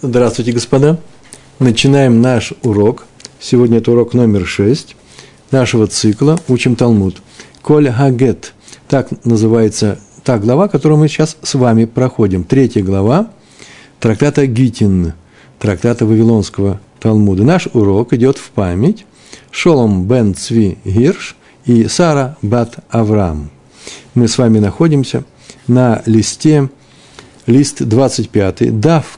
Здравствуйте, господа. Начинаем наш урок. Сегодня это урок номер 6 нашего цикла «Учим Талмуд». Коль Хагет. Так называется та глава, которую мы сейчас с вами проходим. Третья глава трактата Гитин, трактата Вавилонского Талмуда. Наш урок идет в память Шолом бен Цви Гирш и Сара бат Авраам. Мы с вами находимся на листе, лист 25, Дав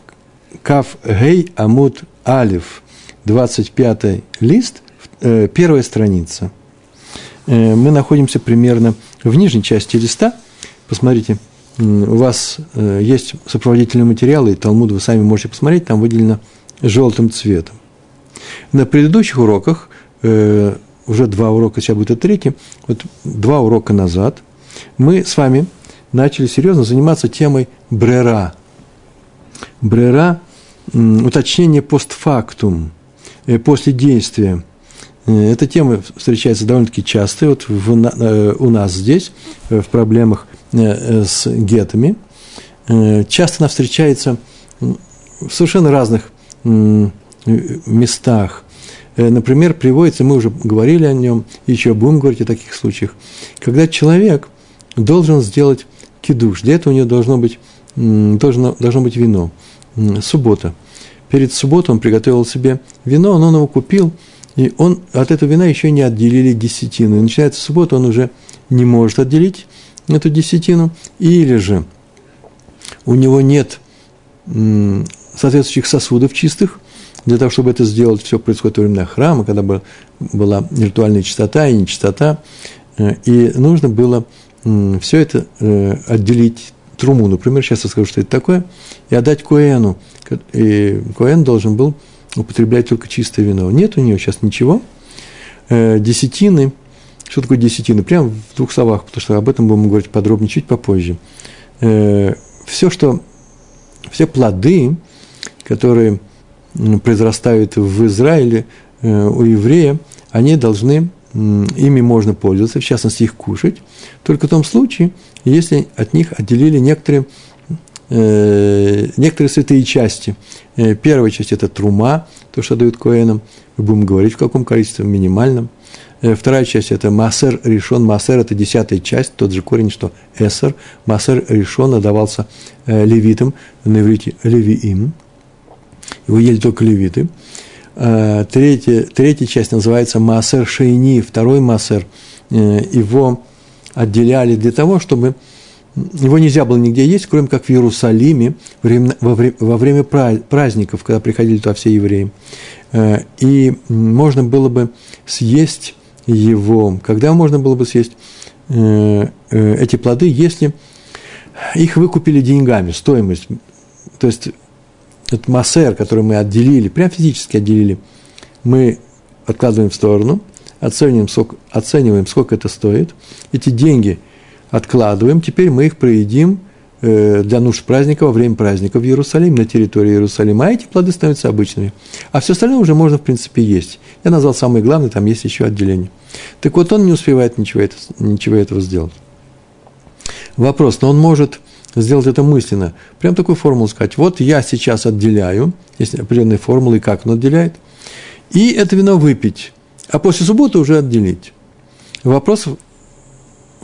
Кав Гей Амут Алиф, 25 лист, э, первая страница. Э, мы находимся примерно в нижней части листа. Посмотрите, у вас э, есть сопроводительные материалы, и Талмуд вы сами можете посмотреть, там выделено желтым цветом. На предыдущих уроках, уже два урока, сейчас будет третий, вот два урока назад, мы с вами начали серьезно заниматься темой брера. Брера уточнение постфактум, э, после действия. Э, эта тема встречается довольно-таки часто вот в, э, у нас здесь, в проблемах с гетами. Часто она встречается в совершенно разных местах. Например, приводится, мы уже говорили о нем, еще будем говорить о таких случаях, когда человек должен сделать кидуш. Для этого у него должно быть, должно, должно быть вино суббота. Перед субботой он приготовил себе вино, он его купил, и он от этого вина еще не отделили десятину. И начинается суббота, он уже не может отделить эту десятину, или же у него нет соответствующих сосудов чистых, для того, чтобы это сделать, все происходит во времена храма, когда была ритуальная чистота и нечистота, э, и нужно было все это э, отделить труму, например, сейчас я скажу, что это такое, и отдать Коэну. И Коэн должен был употреблять только чистое вино. Нет у нее сейчас ничего. Э, десятины. Что такое десятины? Прямо в двух словах, потому что об этом будем говорить подробнее чуть попозже. Э, все, что, все плоды, которые произрастают в Израиле э, у еврея, они должны, ими можно пользоваться, в частности, их кушать, только в том случае, если от них отделили некоторые, э, некоторые святые части. Э, первая часть – это трума, то, что дают коэнам. Мы будем говорить, в каком количестве, минимальном. Э, вторая часть – это массер решен. Массер – это десятая часть, тот же корень, что эсер. Массер решен отдавался э, левитам, на иврите левиим. Его ели только левиты. Э, третья, третья часть называется массер шейни, второй массер. Э, его отделяли для того, чтобы его нельзя было нигде есть, кроме как в Иерусалиме во время праздников, когда приходили туда все евреи. Э, и можно было бы съесть его. Когда можно было бы съесть э, э, эти плоды, если их выкупили деньгами, стоимость. То есть этот массер, который мы отделили, прям физически отделили, мы откладываем в сторону, оцениваем, сколько, оцениваем, сколько это стоит, эти деньги откладываем, теперь мы их проедим э, для нужд праздника во время праздника в Иерусалим, на территории Иерусалима, а эти плоды становятся обычными. А все остальное уже можно, в принципе, есть. Я назвал самое главное, там есть еще отделение. Так вот, он не успевает ничего, это, ничего этого сделать. Вопрос, но он может сделать это мысленно. Прям такую формулу сказать. Вот я сейчас отделяю, есть определенные формулы, как он отделяет, и это вино выпить а после субботы уже отделить. Вопрос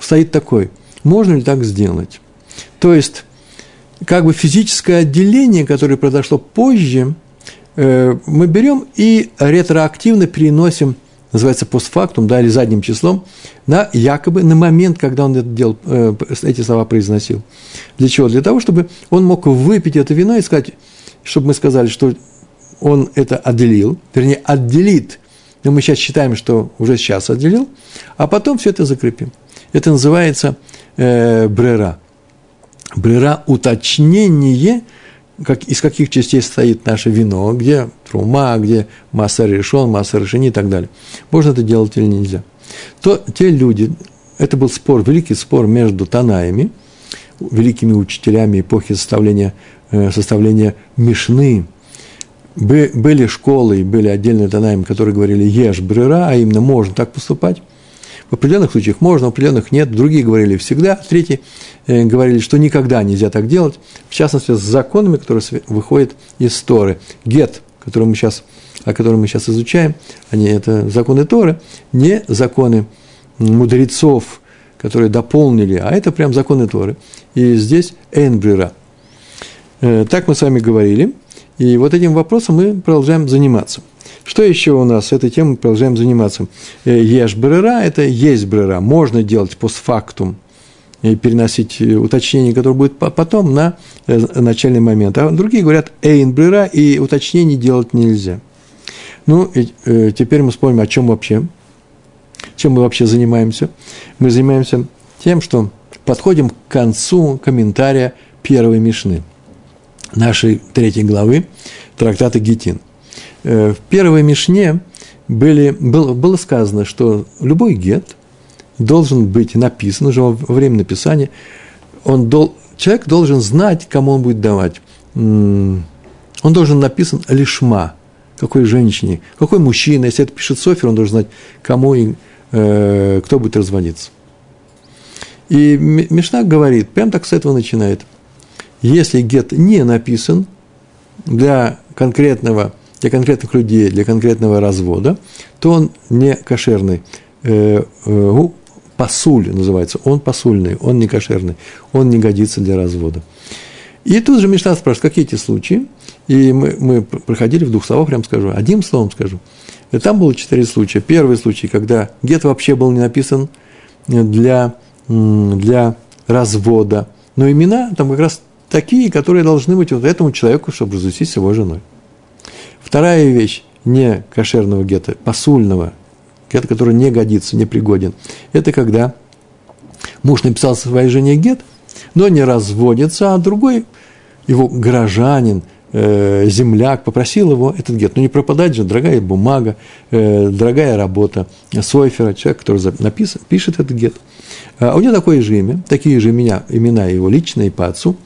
стоит такой, можно ли так сделать? То есть, как бы физическое отделение, которое произошло позже, э, мы берем и ретроактивно переносим, называется постфактум, да, или задним числом, на якобы на момент, когда он это делал, э, эти слова произносил. Для чего? Для того, чтобы он мог выпить это вино и сказать, чтобы мы сказали, что он это отделил, вернее, отделит но мы сейчас считаем, что уже сейчас отделил, а потом все это закрепим. Это называется э, брера. Брера – уточнение, как, из каких частей стоит наше вино, где трума, где масса решен, масса решени и так далее. Можно это делать или нельзя. То те люди, это был спор, великий спор между Танаями, великими учителями эпохи составления, э, составления Мишны, были школы, были отдельные танаим, которые говорили «ешь брера», а именно можно так поступать. В определенных случаях можно, в определенных нет. Другие говорили всегда, третьи э, говорили, что никогда нельзя так делать. В частности, с законами, которые выходят из Торы. Гет, который мы сейчас, о котором мы сейчас изучаем, они это законы Торы, не законы мудрецов, которые дополнили, а это прям законы Торы. И здесь Эйнбрера. Э, так мы с вами говорили, и вот этим вопросом мы продолжаем заниматься. Что еще у нас с этой темой продолжаем заниматься? Э, ешь брера – это есть брера. Можно делать постфактум, и переносить уточнение, которое будет потом, на э, начальный момент. А другие говорят эйн брера, и уточнений делать нельзя. Ну, и, э, теперь мы вспомним, о чем вообще. Чем мы вообще занимаемся? Мы занимаемся тем, что подходим к концу комментария первой Мишны, нашей третьей главы трактата Гетин. Э, в первой Мишне были, было, было сказано, что любой гет должен быть написан уже во время написания. Он дол, человек должен знать, кому он будет давать. Он должен написан лишма, какой женщине, какой мужчина. Если это пишет Софер, он должен знать, кому и э, кто будет разводиться. И Мишна говорит, прям так с этого начинает. Если гет не написан для конкретного для конкретных людей, для конкретного развода, то он не кошерный. Э, э, пасуль называется, он пасульный, он не кошерный, он не годится для развода. И тут же Мишна спрашивает, какие эти случаи? И мы, мы проходили в двух словах, прям скажу, одним словом скажу. И там было четыре случая. Первый случай, когда гет вообще был не написан для, для развода, но имена там как раз такие, которые должны быть вот этому человеку, чтобы развестись с его женой. Вторая вещь не кошерного гетто, посульного, гетто, который не годится, не пригоден, это когда муж написал своей жене гет, но не разводится, а другой его горожанин, э, земляк попросил его этот гет. Ну, не пропадать же, дорогая бумага, э, дорогая работа Сойфера, человек, который написан, пишет этот гет. А у него такое же имя, такие же имена, имена его личные по отцу,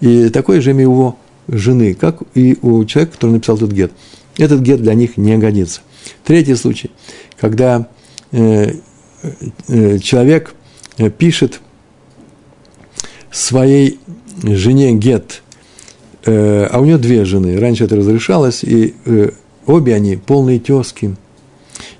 и такое же имя его жены, как и у человека, который написал этот гет. Этот гет для них не годится. Третий случай, когда э, э, человек э, пишет своей жене гет, э, а у нее две жены, раньше это разрешалось, и э, обе они полные тески.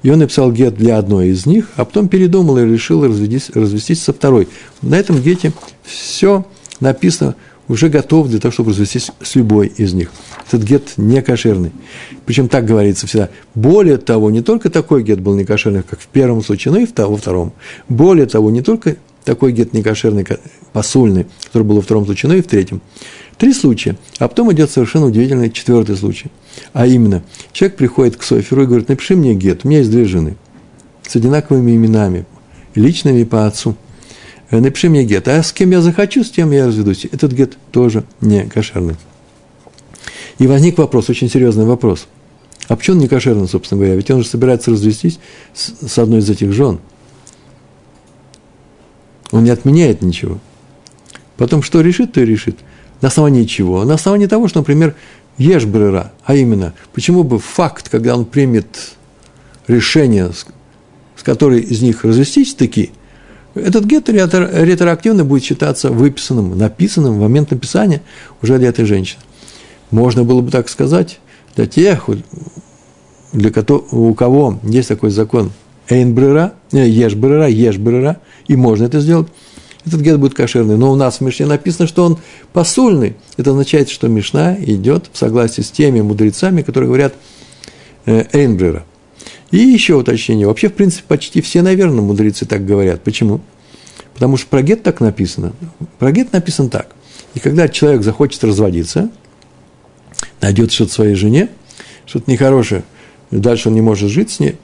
И он написал гет для одной из них, а потом передумал и решил развестись, развестись со второй. На этом гете все написано уже готов для того, чтобы развестись с любой из них. Этот гет не кошерный. Причем так говорится всегда. Более того, не только такой гет был не кошерный, как в первом случае, но и во втором. Более того, не только такой гет не кошерный, посульный, который был во втором случае, но и в третьем. Три случая. А потом идет совершенно удивительный четвертый случай. А именно, человек приходит к Соферу и говорит, напиши мне гет, у меня есть две жены с одинаковыми именами, личными по отцу – Э, напиши мне гет, а с кем я захочу, с тем я разведусь. Этот гет тоже не кошерный. И возник вопрос, очень серьезный вопрос. А почему он не кошерный, собственно говоря? Ведь он же собирается развестись с, одной из этих жен. Он не отменяет ничего. Потом что решит, то и решит. На основании чего? На основании того, что, например, ешь брера, а именно, почему бы факт, когда он примет решение, с, которой из них развестись таки, этот гет ретроактивно будет считаться выписанным, написанным в момент написания уже для этой женщины. Можно было бы так сказать для тех, для кого, у кого есть такой закон эйн брера, э, ешь брера, и можно это сделать, этот гет будет кошерный. Но у нас в Мишне написано, что он посульный. Это означает, что Мишна идет в согласии с теми мудрецами, которые говорят э, эйн брера. И еще уточнение. Вообще, в принципе, почти все, наверное, мудрецы так говорят. Почему? Потому что про гет так написано. Про гет написан так. И когда человек захочет разводиться, найдет что-то своей жене, что-то нехорошее, дальше он не может жить с ней,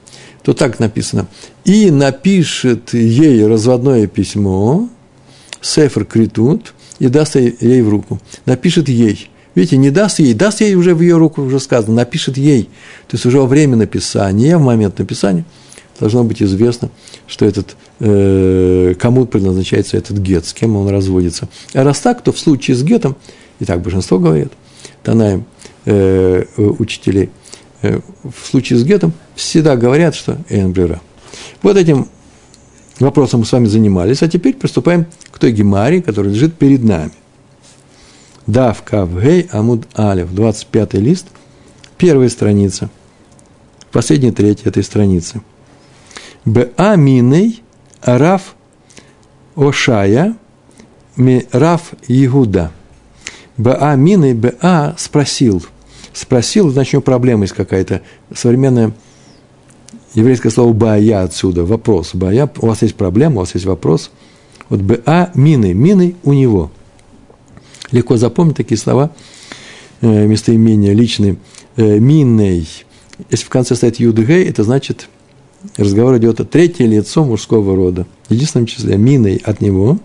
то так написано. И напишет ей разводное письмо, сефер критут, и даст ей в руку. Напишет ей – Видите, не даст ей, даст ей уже в ее руку, уже сказано, напишет ей. То есть уже во время написания, в момент написания должно быть известно, что этот, э, кому предназначается этот гет, с кем он разводится. А раз так, то в случае с гетом, и так большинство говорит, Танаем э, учителей, э, в случае с гетом всегда говорят, что эмбрера. Вот этим вопросом мы с вами занимались, а теперь приступаем к той гемаре, которая лежит перед нами. Дав Кавгей Амуд Алев, 25 лист, первая страница, последняя третья этой страницы. Беа Миней Раф Ошая Раф Иуда. Беа Миней Беа спросил. Спросил, значит, у него проблема есть какая-то. Современная еврейское слово «бая» отсюда, вопрос. «Бая», у вас есть проблема, у вас есть вопрос. Вот «ба» – «мины», «мины» у него. Легко запомнить такие слова, э, местоимения личные. Э, «Миней». Если в конце стоит «юдгей», это значит, разговор идет о третье лицо мужского рода. В единственном числе «миней» от него.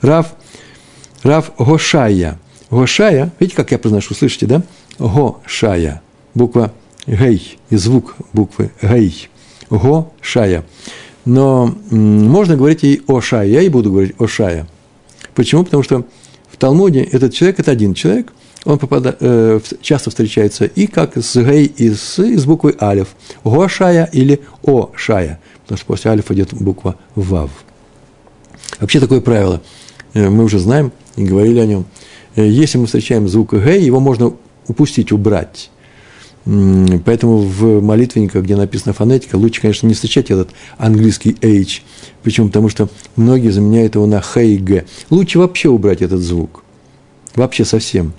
Рав, Рав Гошая. Гошая, видите, как я произношу, слышите, да? Гошая. Буква Гей и звук буквы Гей. Го Шая. Но можно говорить и о Шае. Я и буду говорить о Шая. Почему? Потому что в Талмуде этот человек – это один человек, он попадает, э, часто встречается и как с гей, и с, и с буквой алиф. Го Шая или о Шая. Потому что после алифа идет буква вав. Вообще такое правило. Э, мы уже знаем и говорили о нем. Э, если мы встречаем звук гей, его можно упустить, убрать. Поэтому в молитвенниках, где написана фонетика, лучше, конечно, не встречать этот английский H. Почему? Потому что многие заменяют его на Х и Г. Лучше вообще убрать этот звук. Вообще совсем.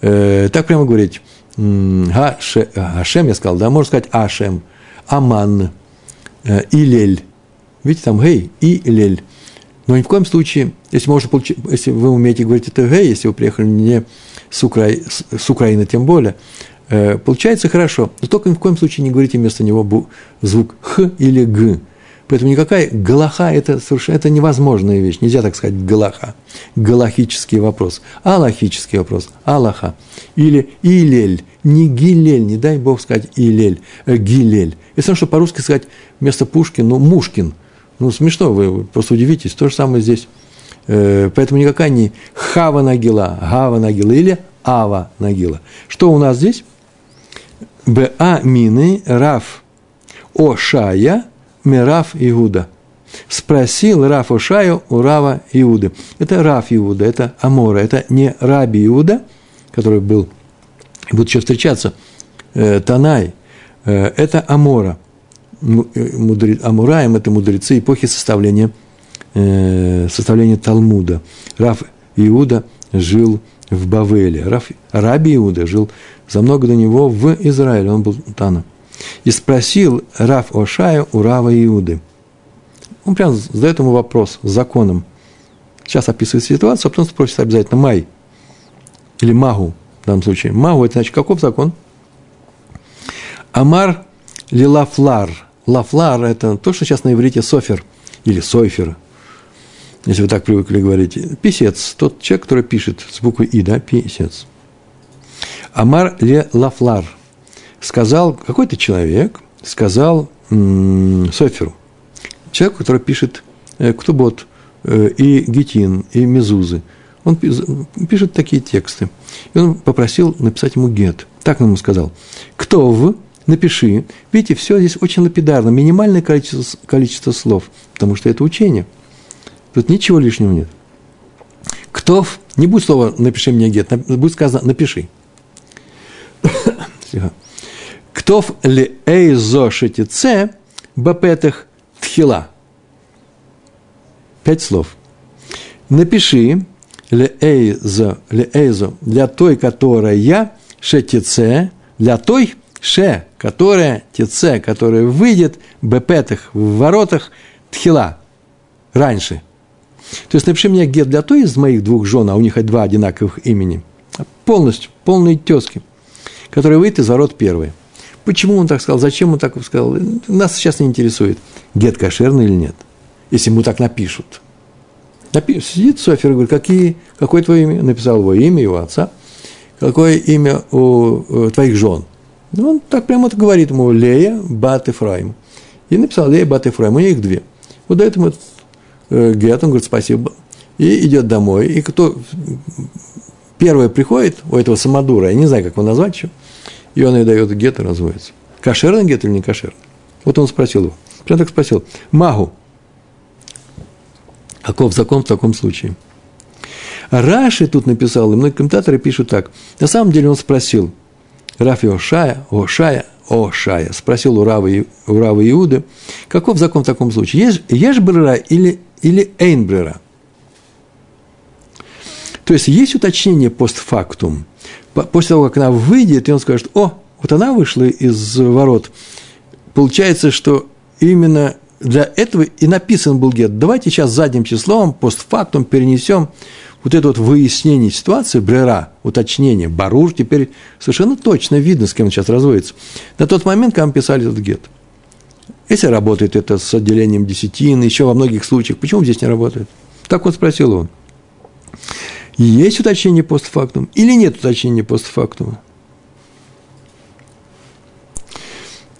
Э, так прямо говорить. Ашем, я сказал, да, можно сказать Ашем, Аман, э, Илель. Видите, там Гей и Лель. Но ни в коем случае, если, можно получить, если вы умеете говорить это Гей, если вы приехали не с, Укра... с Украины, тем более, Э, получается хорошо, но только ни в коем случае не говорите вместо него звук х или г. Поэтому никакая галаха – это совершенно это невозможная вещь. Нельзя так сказать галаха. Галахический вопрос. Аллахический вопрос. Аллаха. Или илель. Не гилель, не дай Бог сказать илель. А гилель. Если что по-русски сказать вместо Пушкин, ну, Мушкин. Ну, смешно, вы просто удивитесь. То же самое здесь. Э, поэтому никакая не хава нагила, гава нагила или ава нагила. Что у нас здесь? Беа мины Раф Ошая Мираф Иуда. Спросил Раф Ошаю у Рава Иуды. Это Раф Иуда, это Амора, это не Раби Иуда, который был, будет еще встречаться, э, Танай, э, это Амора. Э, мудре, Амураем – это мудрецы эпохи составления, составления Талмуда. Раф Иуда жил в Бавеле. Раф, Раби Иуда жил за много до него в Израиле, он был Тана. И спросил Раф Ошая у Рава Иуды. Он прям задает ему вопрос с законом. Сейчас описывает ситуацию, а потом спросит обязательно Май. Или Магу в данном случае. Магу – это значит, каков закон? Амар ли лафлар. Лафлар – это то, что сейчас на иврите софер или сойфер. Если вы так привыкли говорить. Писец – тот человек, который пишет с буквой «и», да, писец. Амар ле Лафлар сказал, какой-то человек сказал м- Соферу, человек, который пишет э, Ктубот, э, и Гетин, и Мезузы. Он пишет такие тексты. И он попросил написать ему гет. Так он ему сказал. Кто в напиши. Видите, все здесь очень лапидарно, минимальное количество, количество слов, потому что это учение. Тут ничего лишнего нет. Кто в, не будет слова «напиши мне гет», будет сказано «напиши». Ктов ли эйзо шетице бапетах тхила. Пять слов. Напиши ли эйзо, ли эйзо для той, которая шетице, для той ше, которая теце, которая выйдет бепетах в воротах тхила раньше. То есть напиши мне гет для той из моих двух жен, а у них два одинаковых имени. Полностью, полные тески который выйдет из ворот первый. Почему он так сказал? Зачем он так сказал? Нас сейчас не интересует, гет кошерный или нет, если ему так напишут. Напи... Сидит Софер и говорит, какие, какое твое имя? Написал его имя, его отца. Какое имя у, у твоих жен? Ну, он так прямо это говорит ему, Лея, Бат Ефраим. И написал Лея, Бат Ефраим, у них две. Вот дает ему э, гет, он говорит, спасибо. И идет домой. И кто первое приходит у этого самодура, я не знаю, как его назвать еще, и он ей дает гет и разводится. Кошерный гет или не кошерный? Вот он спросил его. Прям так спросил. Магу. Каков закон в таком случае? Раши тут написал, и многие комментаторы пишут так. На самом деле он спросил, Рафи Ошая, Ошая, Ошая, спросил у Равы, у Равы Иуды, каков закон в таком случае? Ешь, ешь брера или, или эйн брера? То есть есть уточнение постфактум. После того, как она выйдет, и он скажет, о, вот она вышла из ворот. Получается, что именно для этого и написан был гет. Давайте сейчас задним числом, постфактум перенесем вот это вот выяснение ситуации, брера, уточнение, барур, теперь совершенно точно видно, с кем он сейчас разводится. На тот момент, когда мы писали этот гет. Если работает это с отделением десятины, еще во многих случаях, почему здесь не работает? Так вот спросил он. Есть уточнение постфактум или нет уточнения постфактума?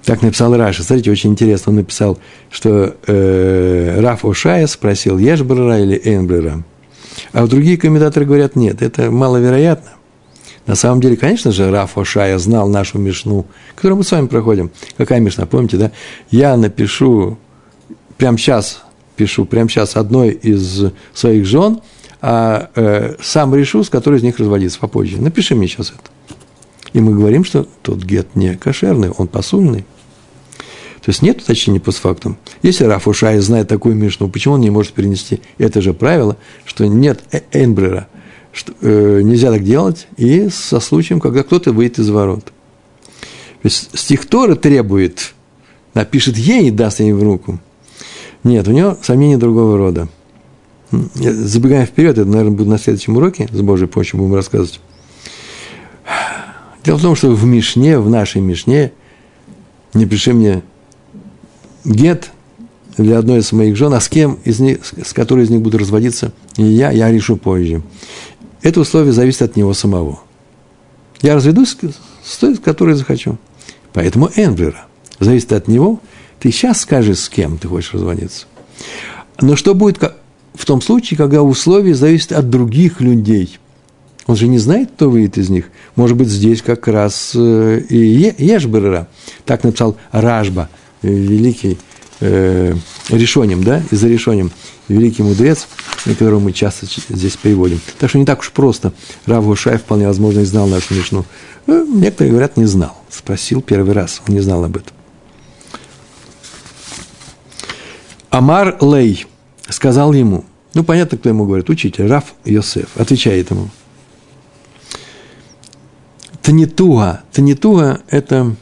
Так написал Раша. Смотрите, очень интересно. Он написал, что э, Раф Ошая спросил, ешь брера или эйн? А другие комментаторы говорят, нет, это маловероятно. На самом деле, конечно же, Раф Ошая знал нашу Мишну, которую мы с вами проходим. Какая Мишна, помните, да? Я напишу, прямо сейчас пишу, прямо сейчас одной из своих жен, а э, сам решу, с которой из них разводиться попозже. Напиши мне сейчас это. И мы говорим, что тот гет не кошерный, он посульный. То есть нет уточнения постфактум. Если Раф Ушай знает такую Мишну, почему он не может перенести это же правило, что нет э, Эйнбрера, что э, нельзя так делать, и со случаем, когда кто-то выйдет из ворот. Есть стих Тора требует, напишет ей и даст ей в руку. Нет, у него сомнения другого рода. Забегаем вперед, это, наверное, будет на следующем уроке, с Божьей помощью будем рассказывать. Дело в том, что в Мишне, в нашей Мишне, не пиши мне гет для одной из моих жен, а с кем из них, с которой из них буду разводиться, я, я решу позже. Это условие зависит от него самого. Я разведусь с той, которой захочу. Поэтому Энвера зависит от него. Ты сейчас скажи, с кем ты хочешь разводиться. Но что будет в том случае, когда условия зависят от других людей? Он же не знает, кто выйдет из них. Может быть, здесь как раз э, и Ешберера. Так написал Ражба – великий э, решением, да, и за решением великий мудрец, которого мы часто здесь приводим. Так что не так уж просто. Рав Гушай вполне возможно и знал нашу Мишну. Ну, некоторые говорят, не знал. Спросил первый раз, он не знал об этом. Амар Лей сказал ему, ну, понятно, кто ему говорит, учитель, Раф Йосеф, отвечает ему. Танитуга. Танитуга – это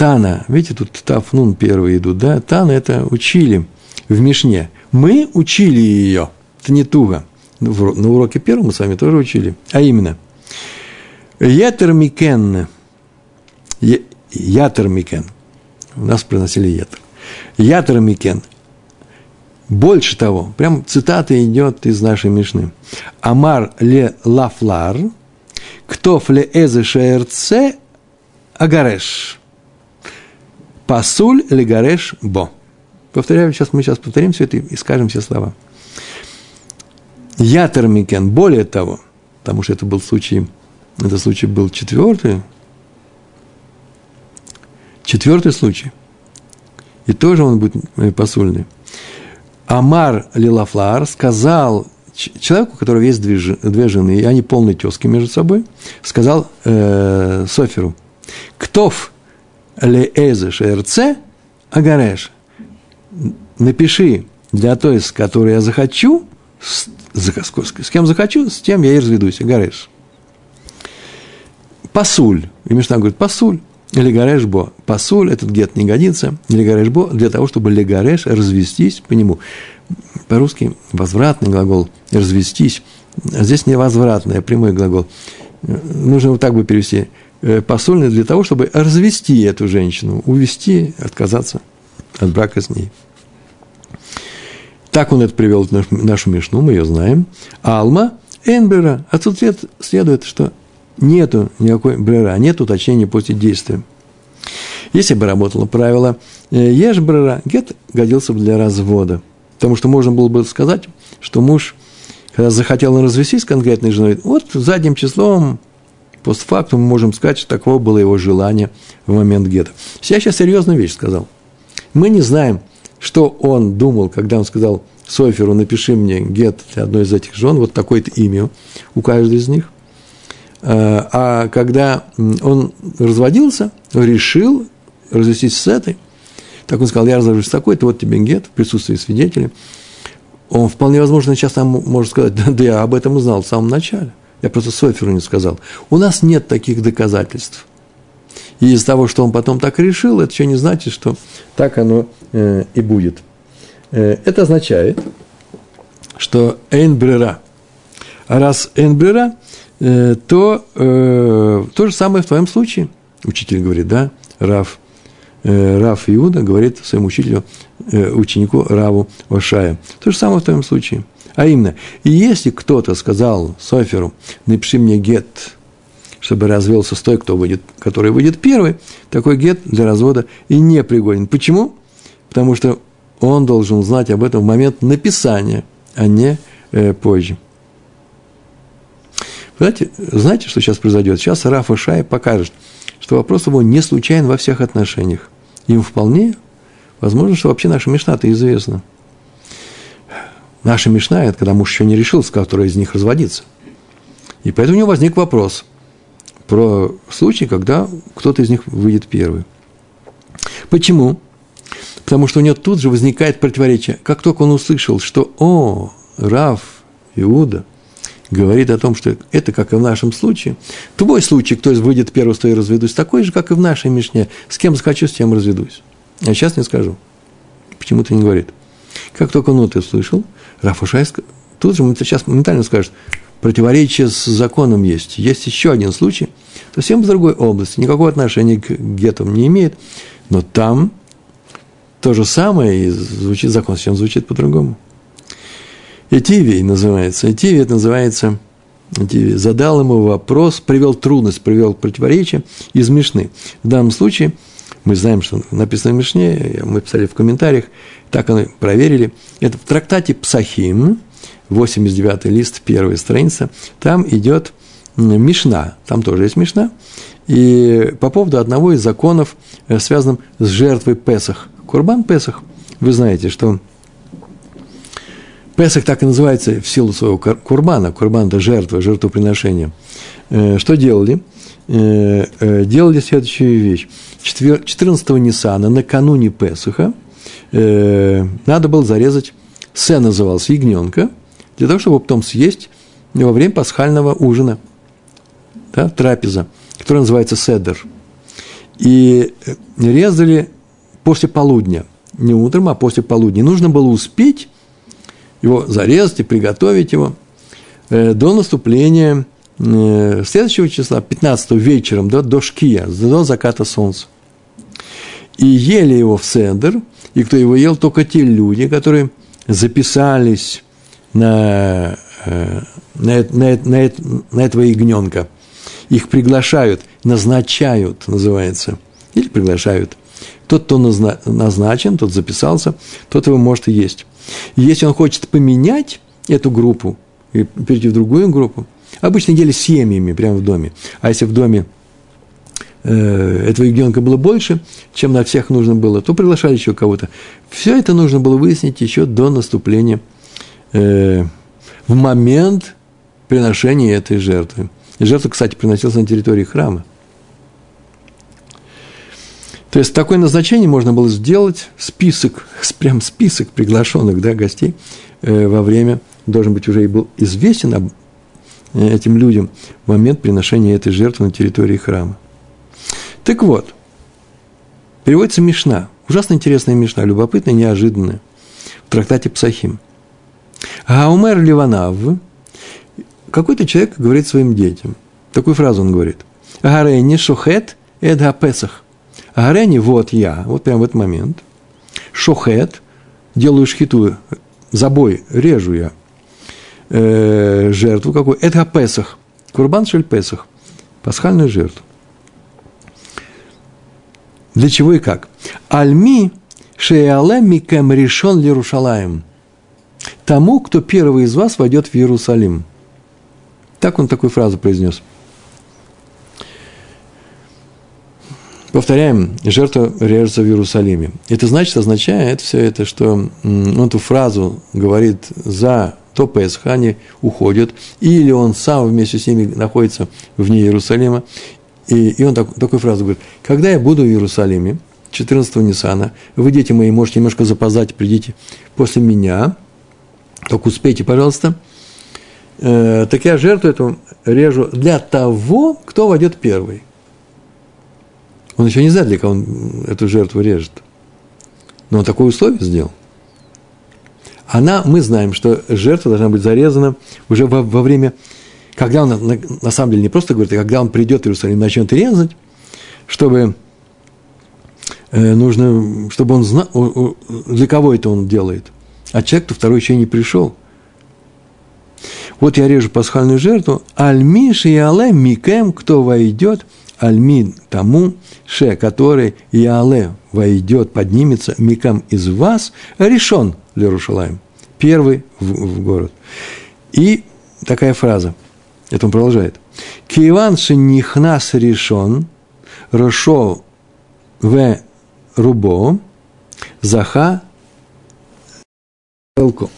Тана, видите, тут Тафнун первые идут, да? Тана – это учили в Мишне. Мы учили ее, это не туго. На уроке первом мы с вами тоже учили. А именно, Ятер Микен, Ятер Микен, у нас приносили Ятер. Ятер Микен, больше того, прям цитата идет из нашей Мишны. Амар ле лафлар, ктоф ле эзе шерце агареш. Пасуль легареш бо. Повторяю, сейчас мы сейчас повторим все это и скажем все слова. Я термикен, более того, потому что это был случай, это случай был четвертый, четвертый случай, и тоже он будет э, посульный. Амар Лилафлар сказал человеку, у которого есть две, две жены, и они полные тески между собой, сказал э, Соферу, «Ктов леэзе шерце агареш. Напиши для той, с которой я захочу, с, с, кем захочу, с тем я и разведусь, агареш. Пасуль. И Мишна говорит, пасуль. Или гареш бо. Пасуль, этот гет не годится. Или гареш бо, для того, чтобы легареш развестись по нему. По-русски возвратный глагол развестись. Здесь не возвратный, а прямой глагол. Нужно вот так бы перевести посольный для того, чтобы развести эту женщину, увести, отказаться от брака с ней. Так он это привел в нашу, Мишну, мы ее знаем. Алма Энбера. Отсюда следует, что нету никакой брера, нет уточнения после действия. Если бы работало правило э, ешь брера, гет годился бы для развода. Потому что можно было бы сказать, что муж, когда захотел развестись с конкретной женой, вот задним числом постфактум мы можем сказать, что такого было его желание в момент гетто. Я сейчас серьезную вещь сказал. Мы не знаем, что он думал, когда он сказал Соферу, напиши мне гет для одной из этих жен, вот такое-то имя у каждой из них. А, а когда он разводился, решил развестись с этой, так он сказал, я развожусь с такой-то, вот тебе гет в присутствии свидетелей. Он вполне возможно сейчас нам может сказать, да, да я об этом узнал в самом начале. Я просто Соферу не сказал. У нас нет таких доказательств. И из того, что он потом так решил, это еще не значит, что так оно э, и будет. Э, это означает, что эйн брера. А раз эйн брера, э, то э, то же самое в твоем случае. Учитель говорит, да, Раф. Э, Раф Иуда говорит своему учителю, э, ученику Раву Ошая. То же самое в твоем случае. А именно, если кто-то сказал Соферу, напиши мне гет, чтобы развелся с той, кто выйдет, который выйдет первый, такой гет для развода и не пригоден. Почему? Потому что он должен знать об этом в момент написания, а не э, позже. Знаете, знаете, что сейчас произойдет? Сейчас Рафа Шай покажет, что вопрос его не случайен во всех отношениях. Им вполне возможно, что вообще наша Мишна-то известна. Наша Мишна – это когда муж еще не решил, с которой из них разводиться. И поэтому у него возник вопрос про случай, когда кто-то из них выйдет первый. Почему? Потому что у него тут же возникает противоречие. Как только он услышал, что «О, Раф, Иуда» говорит о том, что это как и в нашем случае. Твой случай, кто из выйдет первый, с той разведусь, такой же, как и в нашей Мишне. С кем захочу, с тем разведусь. Я сейчас не скажу. Почему-то не говорит. Как только это услышал, Раф Ушайск тут же сейчас моментально скажет, противоречие с законом есть. Есть еще один случай, совсем в другой области, никакого отношения к гетам не имеет, но там то же самое, и звучит закон, чем звучит по-другому. Этивий называется. Этивий это называется, Этивий задал ему вопрос, привел трудность, привел противоречие из Мишны. В данном случае мы знаем, что написано в Мишне, мы писали в комментариях, так оно проверили. Это в трактате Псахим, 89 лист, первая страница, там идет Мишна, там тоже есть Мишна, и по поводу одного из законов, э, связанным с жертвой Песах. Курбан Песах. Вы знаете, что Песах так и называется в силу своего курбана. Курбан – это жертва, жертвоприношение. Э, что делали? Э, делали следующую вещь. 14-го Ниссана, накануне Песаха, надо было зарезать, Се назывался, ягненка, для того, чтобы потом съесть во время пасхального ужина, да, трапеза, которая называется седер. И э, резали после полудня, не утром, а после полудня. Нужно было успеть его зарезать и приготовить его э, до наступления э, следующего числа, 15 вечером, до, до шкия, до заката солнца. И ели его в седер, и кто его ел, только те люди, которые записались на, э, на, на, на, на этого ягненка. Их приглашают, назначают, называется, или приглашают. Тот, кто назначен, тот записался, тот его может и есть. И если он хочет поменять эту группу и перейти в другую группу, обычно ели семьями прямо в доме. А если в доме э, этого ягненка было больше, чем на всех нужно было, то приглашали еще кого-то. Все это нужно было выяснить еще до наступления э, в момент приношения этой жертвы. Жертва, кстати, приносилась на территории храма. То есть такое назначение можно было сделать, список, прям список приглашенных да, гостей э, во время, должен быть уже и был известен об, этим людям в момент приношения этой жертвы на территории храма. Так вот, переводится Мишна, ужасно интересная Мишна, любопытная, неожиданная, в трактате Псахим – Гаумер Ливанав, какой-то человек говорит своим детям, такую фразу он говорит, Гарени шухет эдга песах. Гарени, вот я, вот прямо в этот момент, шухет, делаю шхиту, забой, режу я, э, жертву какую, это Песах, Курбан Шель Песах, пасхальную жертву. Для чего и как? Альми шеяле микем решен лирушалаем – тому, кто первый из вас войдет в Иерусалим. Так он такую фразу произнес. Повторяем, жертва режется в Иерусалиме. Это значит, означает все это, что он эту фразу говорит за то Песх, они уходят, или он сам вместе с ними находится вне Иерусалима, и, и он так, такую фразу говорит, когда я буду в Иерусалиме, 14-го Ниссана, вы, дети мои, можете немножко запоздать, придите после меня, только успейте, пожалуйста, э, так я жертву эту режу для того, кто войдет первый. Он еще не знает, для кого он эту жертву режет. Но он такое условие сделал. Она, мы знаем, что жертва должна быть зарезана уже во, во время, когда он, на, на самом деле, не просто говорит, а когда он придет в Иерусалим, начнет резать, чтобы э, нужно, чтобы он знал, для кого это он делает. А человек, кто второй еще не пришел. Вот я режу пасхальную жертву, альмиш и але микем, кто войдет – альмин тому, ше, который Иале войдет, поднимется микам из вас, решен Лерушалаем, первый в, в город. И такая фраза, это он продолжает. Киеван нихнас решен, рошо в рубо, заха элко.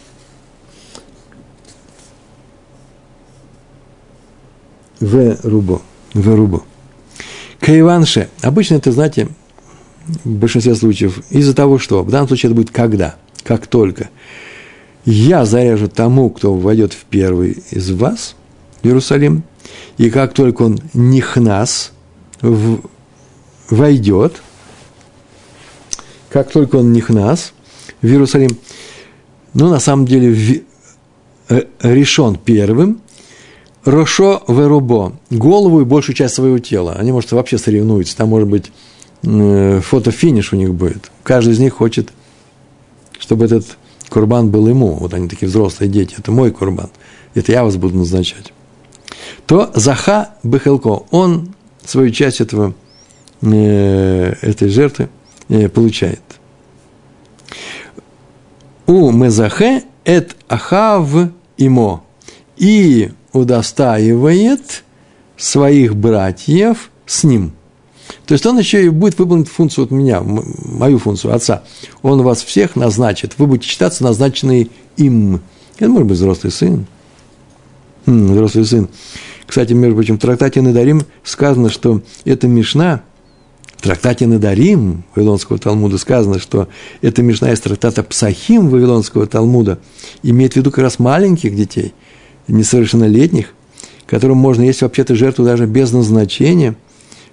В рубо, в рубо. Кайванше. Обычно это, знаете, в большинстве случаев из-за того, что в данном случае это будет когда, как только. Я заряжу тому, кто войдет в первый из вас, в Иерусалим, и как только он нихнас в, войдет, как только он нихнас в Иерусалим, ну, на самом деле, в, э, решен первым, Рошо Верубо. Голову и большую часть своего тела. Они, может, вообще соревнуются. Там, может быть, э, фотофиниш у них будет. Каждый из них хочет, чтобы этот курбан был ему. Вот они такие взрослые дети. Это мой курбан. Это я вас буду назначать. То Заха Бехелко, он свою часть этого, э, этой жертвы э, получает. У Мезахе эт Ахав имо. И удостаивает своих братьев с ним. То есть он еще и будет выполнить функцию от меня, мою функцию отца. Он вас всех назначит. Вы будете считаться назначенные им. Это может быть взрослый сын. Хм, взрослый сын. Кстати, между прочим, в трактате Надарим сказано, что эта Мишна, в трактате Надарим Вавилонского Талмуда сказано, что эта Мишна из трактата Псахим Вавилонского Талмуда имеет в виду как раз маленьких детей – несовершеннолетних, которым можно есть вообще-то жертву даже без назначения,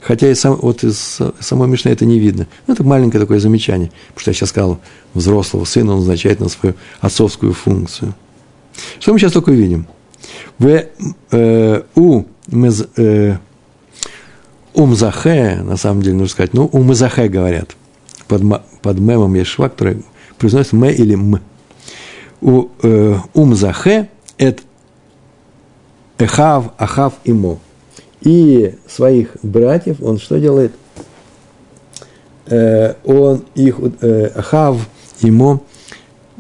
хотя и сам, вот из самой Мишны это не видно. Ну, это маленькое такое замечание, потому что я сейчас сказал, взрослого сына он назначает на свою отцовскую функцию. Что мы сейчас только видим? В э, у мез, э, умзахе, на самом деле нужно сказать, ну, умзахе говорят. Под, под мемом есть шва, который произносит м или м. У э, умзахе – это Эхав, Ахав и Мо. И своих братьев он что делает? Э, он их, э, Ахав и Мо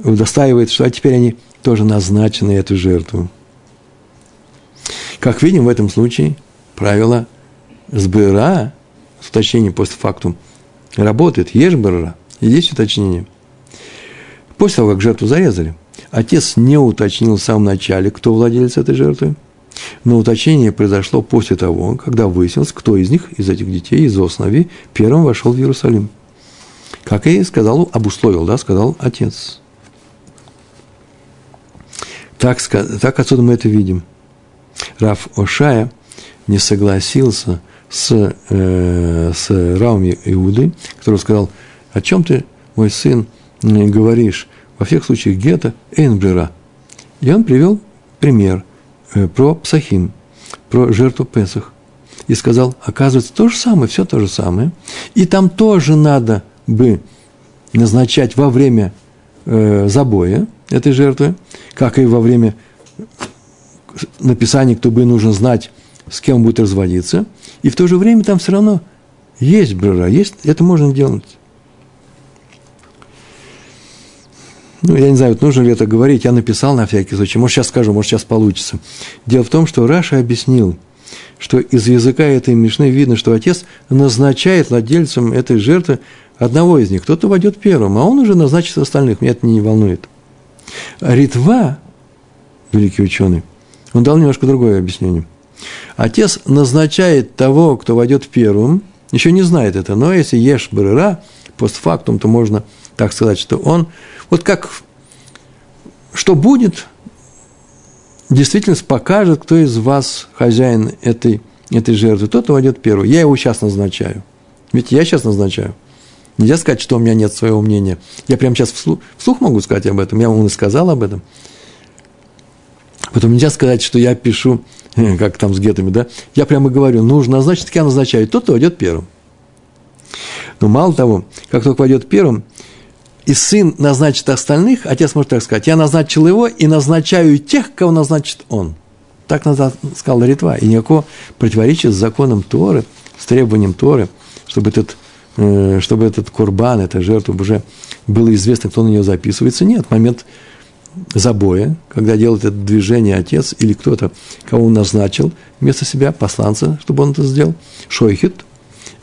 удостаивает, что а теперь они тоже назначены эту жертву. Как видим, в этом случае правило сбыра, с уточнением постфактум, работает. Ешь быра, есть уточнение. После того, как жертву зарезали, отец не уточнил в самом начале, кто владелец этой жертвы – но уточнение произошло после того, когда выяснилось, кто из них, из этих детей, из основи, первым вошел в Иерусалим. Как и сказал, обусловил, да, сказал отец. Так, так отсюда мы это видим. Раф Ошая не согласился с, э, с Равом Иуды, который сказал, о чем ты, мой сын, говоришь? Во всех случаях гетто Эйнбрера. И он привел пример. Э, про Псахим, про жертву Песах. И сказал, оказывается, то же самое, все то же самое. И там тоже надо бы назначать во время э, забоя этой жертвы, как и во время написания, кто бы нужно знать, с кем будет разводиться. И в то же время там все равно есть брера, есть, это можно делать. Ну, я не знаю, вот нужно ли это говорить, я написал на всякий случай, может, сейчас скажу, может, сейчас получится. Дело в том, что Раша объяснил, что из языка этой Мишны видно, что отец назначает владельцем этой жертвы одного из них. Кто-то войдет первым, а он уже назначит остальных. Меня это не волнует. Ритва, великий ученый, он дал немножко другое объяснение. Отец назначает того, кто войдет первым, еще не знает это, но если ешь брыра, постфактум, то можно так сказать, что он, вот как, что будет, действительность покажет, кто из вас хозяин этой, этой жертвы. Тот, войдет первый. Я его сейчас назначаю. Ведь я сейчас назначаю. Нельзя сказать, что у меня нет своего мнения. Я прямо сейчас вслух, вслух могу сказать об этом. Я вам и сказал об этом. Потом нельзя сказать, что я пишу, как там с гетами, да? Я прямо говорю, нужно назначить, так я назначаю. Тот, кто войдет первым. Но мало того, как только войдет первым, и сын назначит остальных, отец может так сказать, я назначил его и назначаю тех, кого назначит он. Так сказал Ритва. И никакого противоречия с законом Торы, с требованием Торы, чтобы этот, э, чтобы этот курбан, эта жертва уже было известно, кто на нее записывается. Нет, момент забоя, когда делает это движение отец или кто-то, кого он назначил вместо себя, посланца, чтобы он это сделал, шойхит,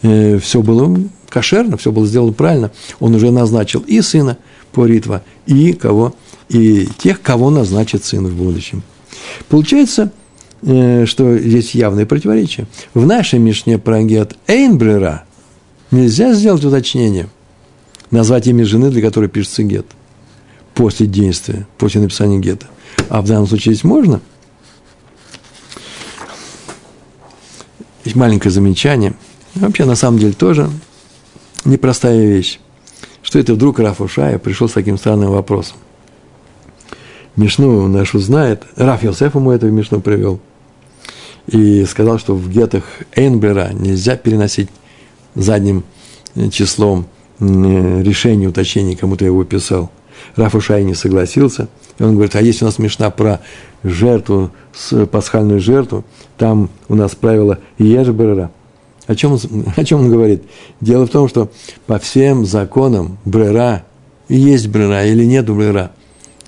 э, все было кошерно, все было сделано правильно, он уже назначил и сына по ритва, и кого, и тех, кого назначит сын в будущем. Получается, э, что здесь явное противоречие. В нашей Мишне про гет Эйнбрера нельзя сделать уточнение, назвать имя жены, для которой пишется гет, после действия, после написания гета. А в данном случае здесь можно. Маленькое замечание. Вообще, на самом деле, тоже непростая вещь. Что это вдруг Раф Ушая пришел с таким странным вопросом? Мишну нашу знает, Раф Йосеф ему это в Мишну привел, и сказал, что в гетах Эйнбера нельзя переносить задним числом решение, уточнение, кому-то его писал. Раф Ушай не согласился, и он говорит, а есть у нас Мишна про жертву, пасхальную жертву, там у нас правило Ешберера, о чем, он, о чем он говорит? Дело в том, что по всем законам брера, есть брера или нет брера,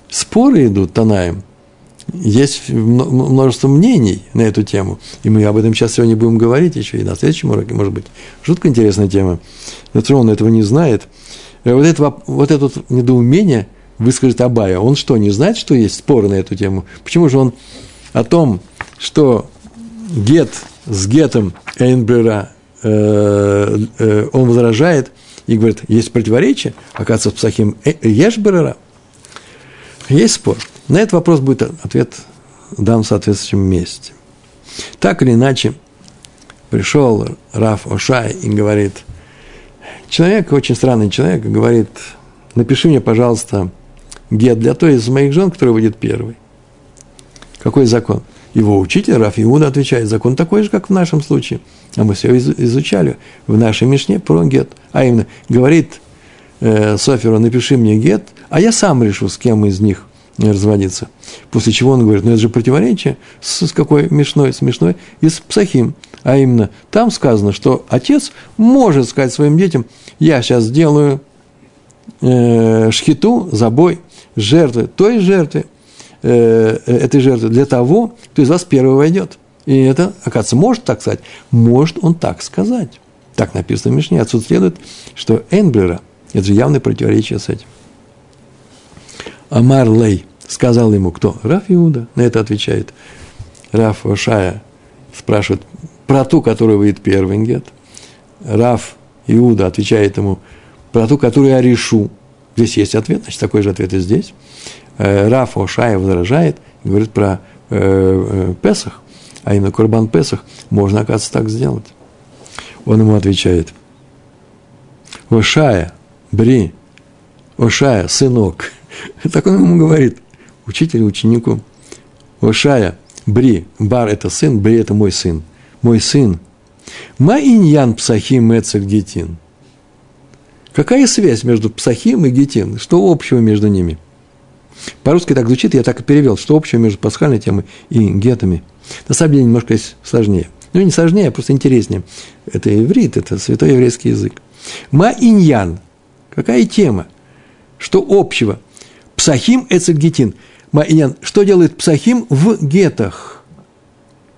споры идут Танаем. Есть множество мнений на эту тему. И мы об этом сейчас сегодня будем говорить еще и на следующем уроке, может быть. Жутко интересная тема. Но он этого не знает. Э, вот это, вот это недоумение выскажет Абая. Он что, не знает, что есть споры на эту тему? Почему же он о том, что гет с гетом Эйнбрера, э, э, он возражает и говорит, есть противоречие, оказывается, в Псахим э, Ешбрера. Есть спор. На этот вопрос будет ответ дан в соответствующем месте. Так или иначе, пришел Раф Ошай и говорит, человек, очень странный человек, говорит, напиши мне, пожалуйста, гет для той из моих жен, которая выйдет первой. Какой закон? Его учитель Раф Иуда отвечает, закон такой же, как в нашем случае. А мы все изучали в нашей Мишне про гет. А именно, говорит э, Соферу, напиши мне гет, а я сам решу, с кем из них разводиться. После чего он говорит, ну это же противоречие с, с какой Мишной, с Мишной и с Псахим. А именно, там сказано, что отец может сказать своим детям, я сейчас сделаю э, шхиту, забой, жертвы, той жертвы, Э, этой жертвы для того, кто из вас первый войдет. И это, оказывается, может так сказать? Может он так сказать. Так написано в Мишне. Отсюда следует, что Энблера – это же явное противоречие с этим. Амар Лей сказал ему кто? Раф Иуда. На это отвечает Раф Ошая. Спрашивает про ту, которая выйдет первый гет. Раф Иуда отвечает ему про ту, которую я решу. Здесь есть ответ, значит, такой же ответ и здесь. Э, Раф Ошая возражает, говорит про э, э, Песах, а именно Курбан Песах, можно, оказывается, так сделать. Он ему отвечает, Ошая, Бри, Ошая, сынок. Так он ему говорит, учитель ученику. Ошая, Бри, Бар – это сын, Бри – это мой сын. Мой сын. Ма иньян псахим эцех гетин. Какая связь между псахим и гетин? Что общего между ними – по-русски так звучит, я так и перевел, что общее между пасхальной темой и гетами. На самом деле немножко сложнее. Ну, не сложнее, а просто интереснее. Это иврит, это святой еврейский язык. Ма иньян. Какая тема? Что общего? Псахим эцегетин. Ма иньян. Что делает псахим в гетах?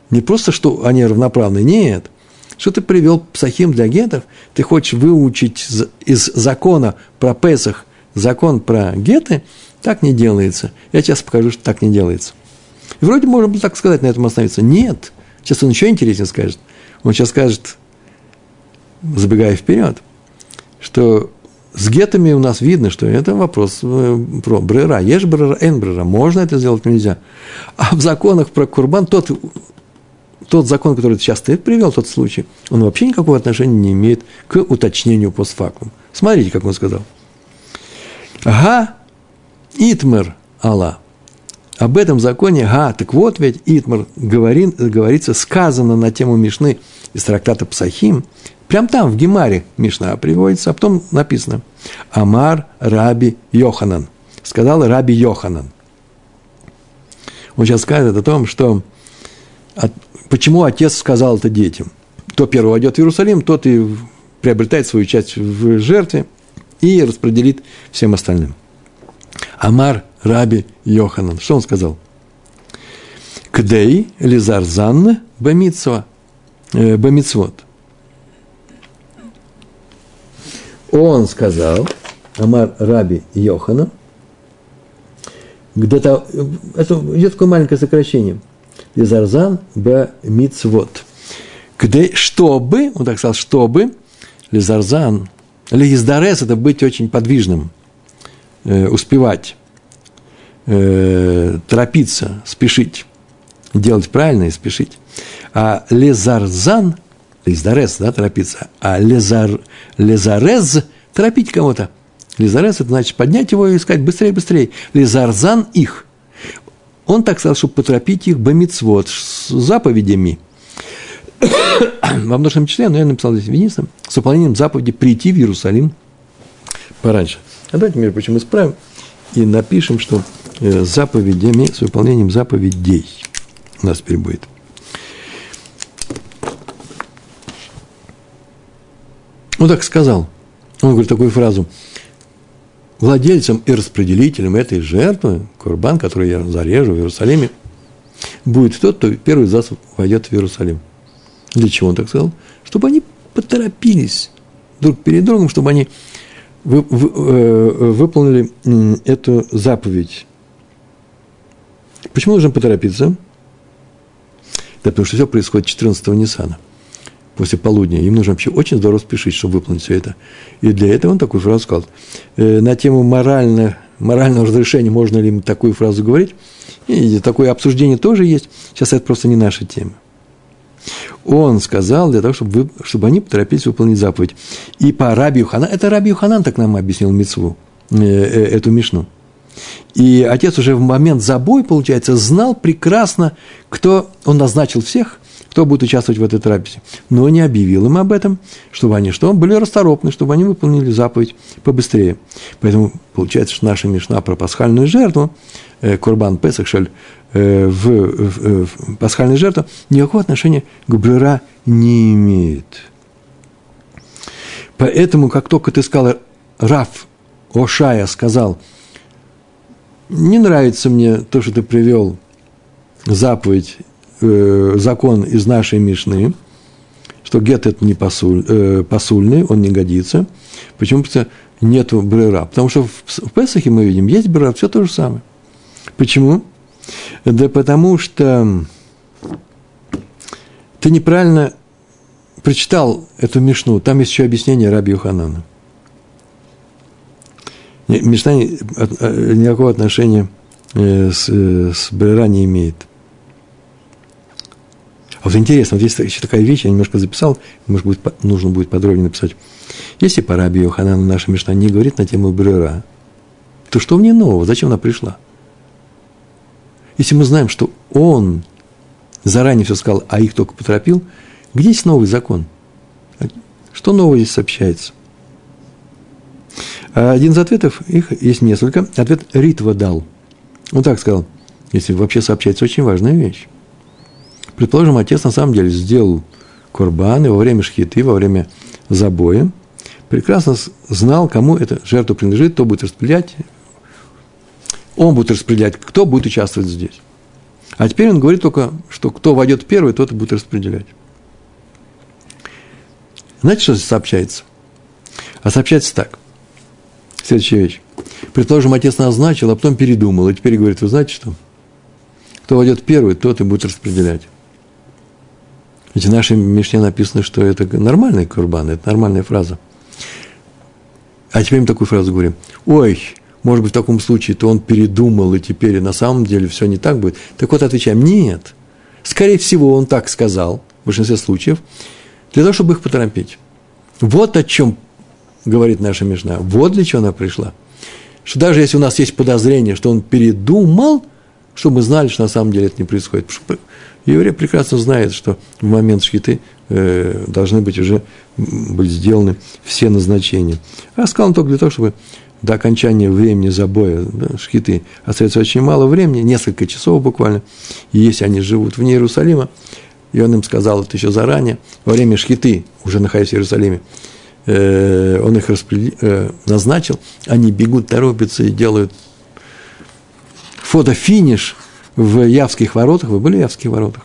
Не просто, что они равноправны, нет. Что ты привел псахим для гетов, ты хочешь выучить из закона про Песах закон про геты, так не делается. Я сейчас покажу, что так не делается. И вроде можно было так сказать, на этом остановиться. Нет. Сейчас он еще интереснее скажет. Он сейчас скажет, забегая вперед, что с гетами у нас видно, что это вопрос э, про брера. Есть брера, эн брера. Можно это сделать, нельзя. А в законах про курбан тот, тот закон, который сейчас ты привел, тот случай, он вообще никакого отношения не имеет к уточнению постфактум. Смотрите, как он сказал. Га итмер Алла. Об этом законе, га, так вот ведь Итмар говорит, говорится, сказано на тему Мишны из трактата Псахим, Прям там, в Гемаре, Мишна приводится, а потом написано «Амар Раби Йоханан». Сказал Раби Йоханан. Он сейчас скажет о том, что от, почему отец сказал это детям. Кто первый войдет в Иерусалим, тот и приобретает свою часть в жертве и распределит всем остальным. Амар Раби Йоханан. Что он сказал? Кдей Лизарзан Бамитсва, э, Бамитсвот – он сказал, Амар Раби Йохана, где-то, это идет такое маленькое сокращение, Лизарзан Б. Мицвод. Где, чтобы, он так сказал, чтобы, Лизарзан, Лиздарес – это быть очень подвижным, э, успевать, э, торопиться, спешить, делать правильно и спешить. А Лизарзан – Лиздарез, да, торопиться. А лезар, лезарез – торопить кого-то. Лизарез – это значит поднять его и искать быстрее, быстрее. Лизарзан – их. Он так сказал, чтобы поторопить их бамицвод, с заповедями. Во множественном числе, но я написал здесь единственным, с выполнением заповеди прийти в Иерусалим пораньше. А давайте, между прочим, исправим и напишем, что э, заповедями, с выполнением заповедей у нас теперь будет. Он так сказал. Он говорит такую фразу. Владельцем и распределителем этой жертвы, курбан, который я зарежу в Иерусалиме, будет тот, кто первый из войдет в Иерусалим. Для чего он так сказал? Чтобы они поторопились друг перед другом, чтобы они вы, вы, э, выполнили эту заповедь. Почему нужно поторопиться? Да потому что все происходит 14-го Ниссана – после полудня. Им нужно вообще очень здорово спешить, чтобы выполнить все это. И для этого он такую фразу сказал. Э, на тему морально, морального разрешения, можно ли им такую фразу говорить, и такое обсуждение тоже есть. Сейчас это просто не наша тема. Он сказал для того, чтобы, вы, чтобы они поторопились выполнить заповедь. И по Раби Ханан, это Раби Ханан так нам объяснил Мицву, э, э, эту Мишну. И отец уже в момент забой, получается, знал прекрасно, кто он назначил всех, кто будет участвовать в этой трапезе. Но не объявил им об этом, чтобы они что? Были расторопны, чтобы они выполнили заповедь побыстрее. Поэтому получается, что наша Мишна про пасхальную жертву, э, Курбан Песах, шель, э, в, в, в пасхальную жертву, никакого отношения к Брера не имеет. Поэтому, как только ты сказал, Раф Ошая сказал, не нравится мне то, что ты привел заповедь э, закон из нашей Мишны, что гет это не посуль, э, посульный, он не годится. Почему? Потому что нету брера. Потому что в, в Песахе мы видим, есть брера, все то же самое. Почему? Да потому что ты неправильно прочитал эту Мишну. Там есть еще объяснение Раби Юханана. Мишна э, никакого отношения э, с, э, с Брера не имеет. А вот интересно, вот есть еще такая вещь, я немножко записал, может быть, нужно будет подробнее написать. Если по Раби Йоханану наша Мишна не говорит на тему Брера, то что в ней нового? Зачем она пришла? Если мы знаем, что он заранее все сказал, а их только поторопил, где есть новый закон? Что нового здесь сообщается? Один из ответов, их есть несколько. Ответ Ритва дал. Он так сказал, если вообще сообщается очень важная вещь. Предположим, отец на самом деле сделал курбан, и во время шхиты, во время забоя, прекрасно знал, кому эта жертва принадлежит, кто будет распределять, он будет распределять, кто будет участвовать здесь. А теперь он говорит только, что кто войдет первый, тот и будет распределять. Знаете, что сообщается? А сообщается так. Следующая вещь. Предположим, отец назначил, а потом передумал. И теперь говорит, вы знаете что? Кто войдет первый, тот и будет распределять. Ведь в нашей Мишне написано, что это нормальный курбан, это нормальная фраза. А теперь мы такую фразу говорим. Ой, может быть, в таком случае то он передумал, и теперь на самом деле все не так будет. Так вот, отвечаем, нет. Скорее всего, он так сказал, в большинстве случаев, для того, чтобы их поторопить. Вот о чем говорит наша Мишна. Вот для чего она пришла. Что даже если у нас есть подозрение, что он передумал, чтобы мы знали, что на самом деле это не происходит. Еврей прекрасно знает, что в момент шхиты э, должны быть уже быть сделаны все назначения. А сказал он только для того, чтобы до окончания времени забоя да, шхиты остается очень мало времени, несколько часов буквально. И если они живут вне Иерусалима, и он им сказал это еще заранее, во время шхиты, уже находясь в Иерусалиме, э, он их распредел, э, назначил, они бегут, торопятся и делают фото-финиш в Явских воротах. Вы были в Явских воротах?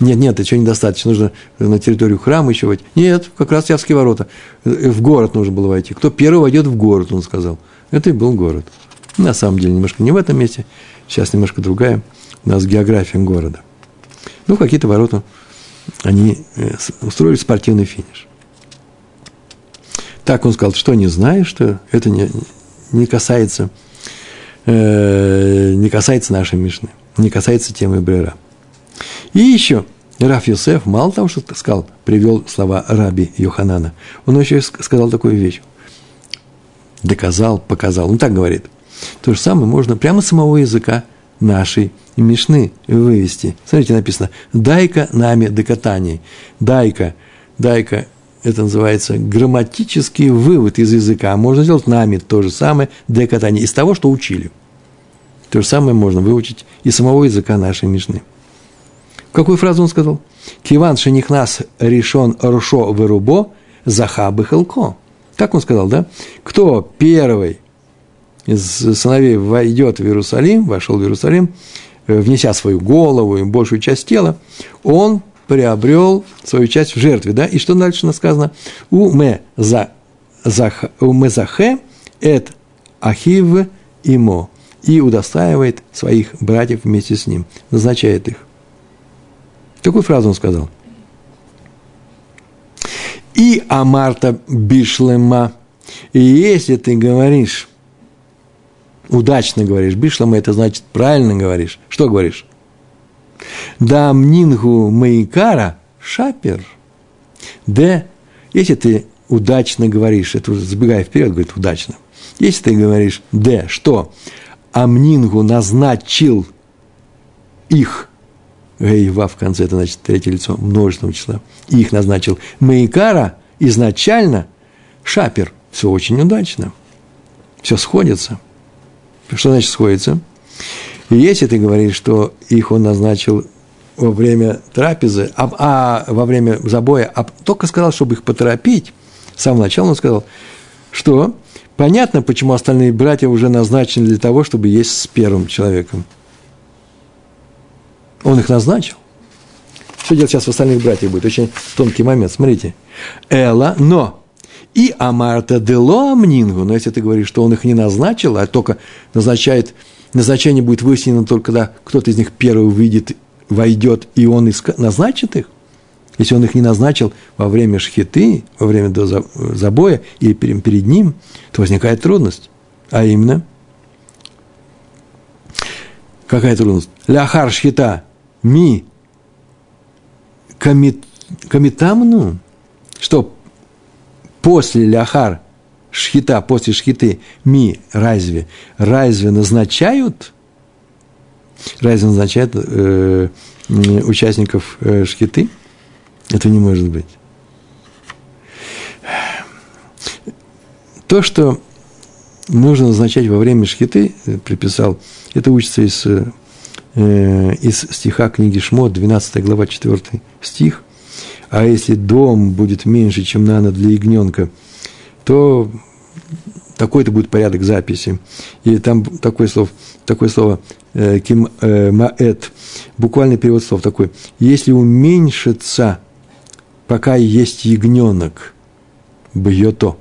Нет, нет, еще недостаточно, нужно на территорию храма еще войти. Нет, как раз Явские ворота. В город нужно было войти. Кто первый войдет в город, он сказал. Это и был город. На самом деле, немножко не в этом месте, сейчас немножко другая. У нас география города. Ну, какие-то ворота, они э, устроили спортивный финиш. Так он сказал, что не знаешь, что это не, не касается, э, не касается нашей Мишны, не касается темы Брера. И еще Раф Юсеф, мало того, что сказал, привел слова раби Йоханана, он еще сказал такую вещь. Доказал, показал. Он так говорит. То же самое можно прямо с самого языка нашей Мишны вывести. Смотрите, написано «Дай-ка нами декатаний». «Дай-ка», «дай-ка» – это называется грамматический вывод из языка. Можно сделать нами то же самое декатание из того, что учили. То же самое можно выучить из самого языка нашей Мишны. Какую фразу он сказал? Киван шенихнас решен рушо вырубо захабы хелко. Как он сказал, да? Кто первый из сыновей войдет в Иерусалим, вошел в Иерусалим, э, внеся свою голову и большую часть тела, он приобрел свою часть в жертве, да? И что дальше сказано? У ме за у мезахе эт ахив имо и удостаивает своих братьев вместе с ним, назначает их. Такую фразу он сказал. И Амарта Бишлема. И если ты говоришь, удачно говоришь, Бишлема, это значит правильно говоришь. Что говоришь? Да мнингу маикара шапер. Да, если ты удачно говоришь, это уже забегая вперед, говорит удачно. Если ты говоришь, да, что Амнингу назначил их – Гейва в конце, это значит третье лицо множественного числа. Их назначил Маикара изначально Шапер. Все очень удачно. Все сходится. Что значит сходится? И если ты говоришь, что их он назначил во время трапезы, а, а во время забоя, а только сказал, чтобы их поторопить, с самого начала он сказал, что понятно, почему остальные братья уже назначены для того, чтобы есть с первым человеком. Он их назначил. Что делать сейчас в остальных братьях будет? Очень тонкий момент. Смотрите. Эла, но и Амарта дело амнингу. Но если ты говоришь, что он их не назначил, а только назначает, назначение будет выяснено только когда кто-то из них первый выйдет, войдет, и он назначит их. Если он их не назначил во время шхиты, во время до забоя или перед, ним, то возникает трудность. А именно, какая трудность? Ляхар шхита ми комит, комитамну, что после ляхар шхита, после шхиты ми разве, разве назначают, разве назначают э, участников э, шхиты? Это не может быть. То, что нужно назначать во время шхиты, э, приписал, это учится из э, из стиха книги Шмот, 12 глава, 4 стих. А если дом будет меньше, чем нано для ягненка, то такой-то будет порядок записи. И там такое слово, такое слово э, ким, э, маэт, буквальный перевод слов такой. Если уменьшится, пока есть ягненок, бьето,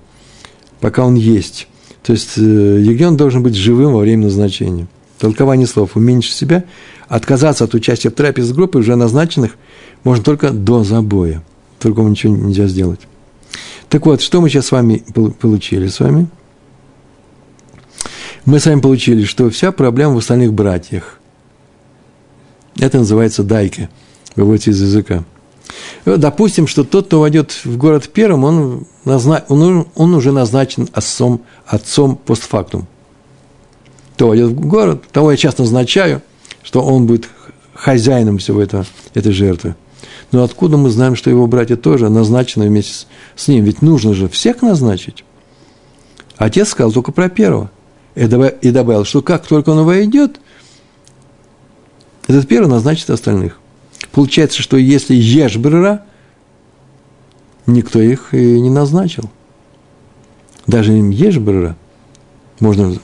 пока он есть. То есть э, ягненок должен быть живым во время назначения. Толкование слов уменьшить себя, отказаться от участия в трапезе группы уже назначенных можно только до забоя. Только ничего нельзя сделать. Так вот, что мы сейчас с вами получили с вами? Мы с вами получили, что вся проблема в остальных братьях. Это называется дайка, выводится из языка. Допустим, что тот, кто войдет в город первым, он, назна... он, он уже назначен отцом, отцом постфактум. Кто войдет в город, того я часто назначаю, что он будет хозяином всего этого, этой жертвы. Но откуда мы знаем, что его братья тоже назначены вместе с ним? Ведь нужно же всех назначить. Отец сказал только про первого. И добавил, что как только он войдет, этот первый назначит остальных. Получается, что если ешь никто их и не назначил. Даже им ешь можно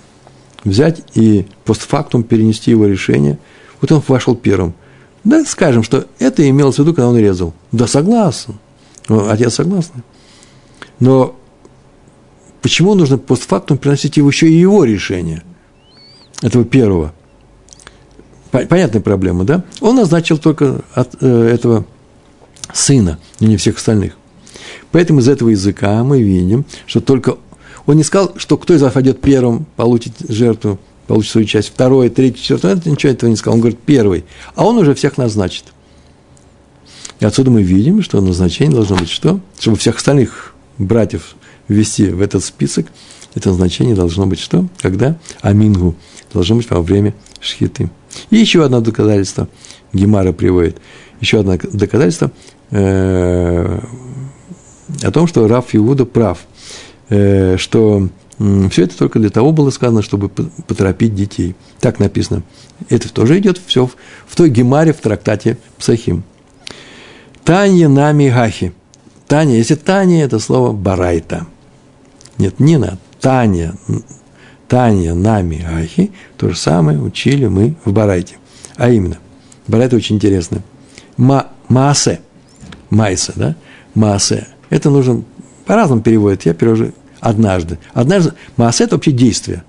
взять и постфактум перенести его решение. Вот он вошел первым – да, скажем, что это имелось в виду, когда он резал. Да, согласен. Отец согласен. Но почему нужно постфактум приносить его еще и его решение? Этого первого. Понятная проблема, да? Он назначил только от э, этого сына, но не всех остальных. Поэтому из этого языка мы видим, что только он не сказал, что кто из вас войдет первым, получит жертву получит свою часть, второй, третий, четвертый, это ничего этого не сказал. Он говорит, первый. А он уже всех назначит. И отсюда мы видим, что назначение должно быть что? Чтобы всех остальных братьев ввести в этот список, это назначение должно быть что? Когда? Амингу. Должно быть во время шхиты. И еще одно доказательство Гемара приводит. Еще одно доказательство э, о том, что Раф Иуда прав, э, что все это только для того было сказано, чтобы поторопить детей. Так написано. Это тоже идет все в той гемаре в трактате Псахим. Таня нами гахи. Таня, если Таня, это слово барайта. Нет, не на Таня, Таня нами гахи, то же самое учили мы в барайте. А именно, барайта очень интересно. Ма, маасе, майса, да, маасе. Это нужно по-разному переводить. Я перевожу однажды. Однажды, Маасе – это вообще действие.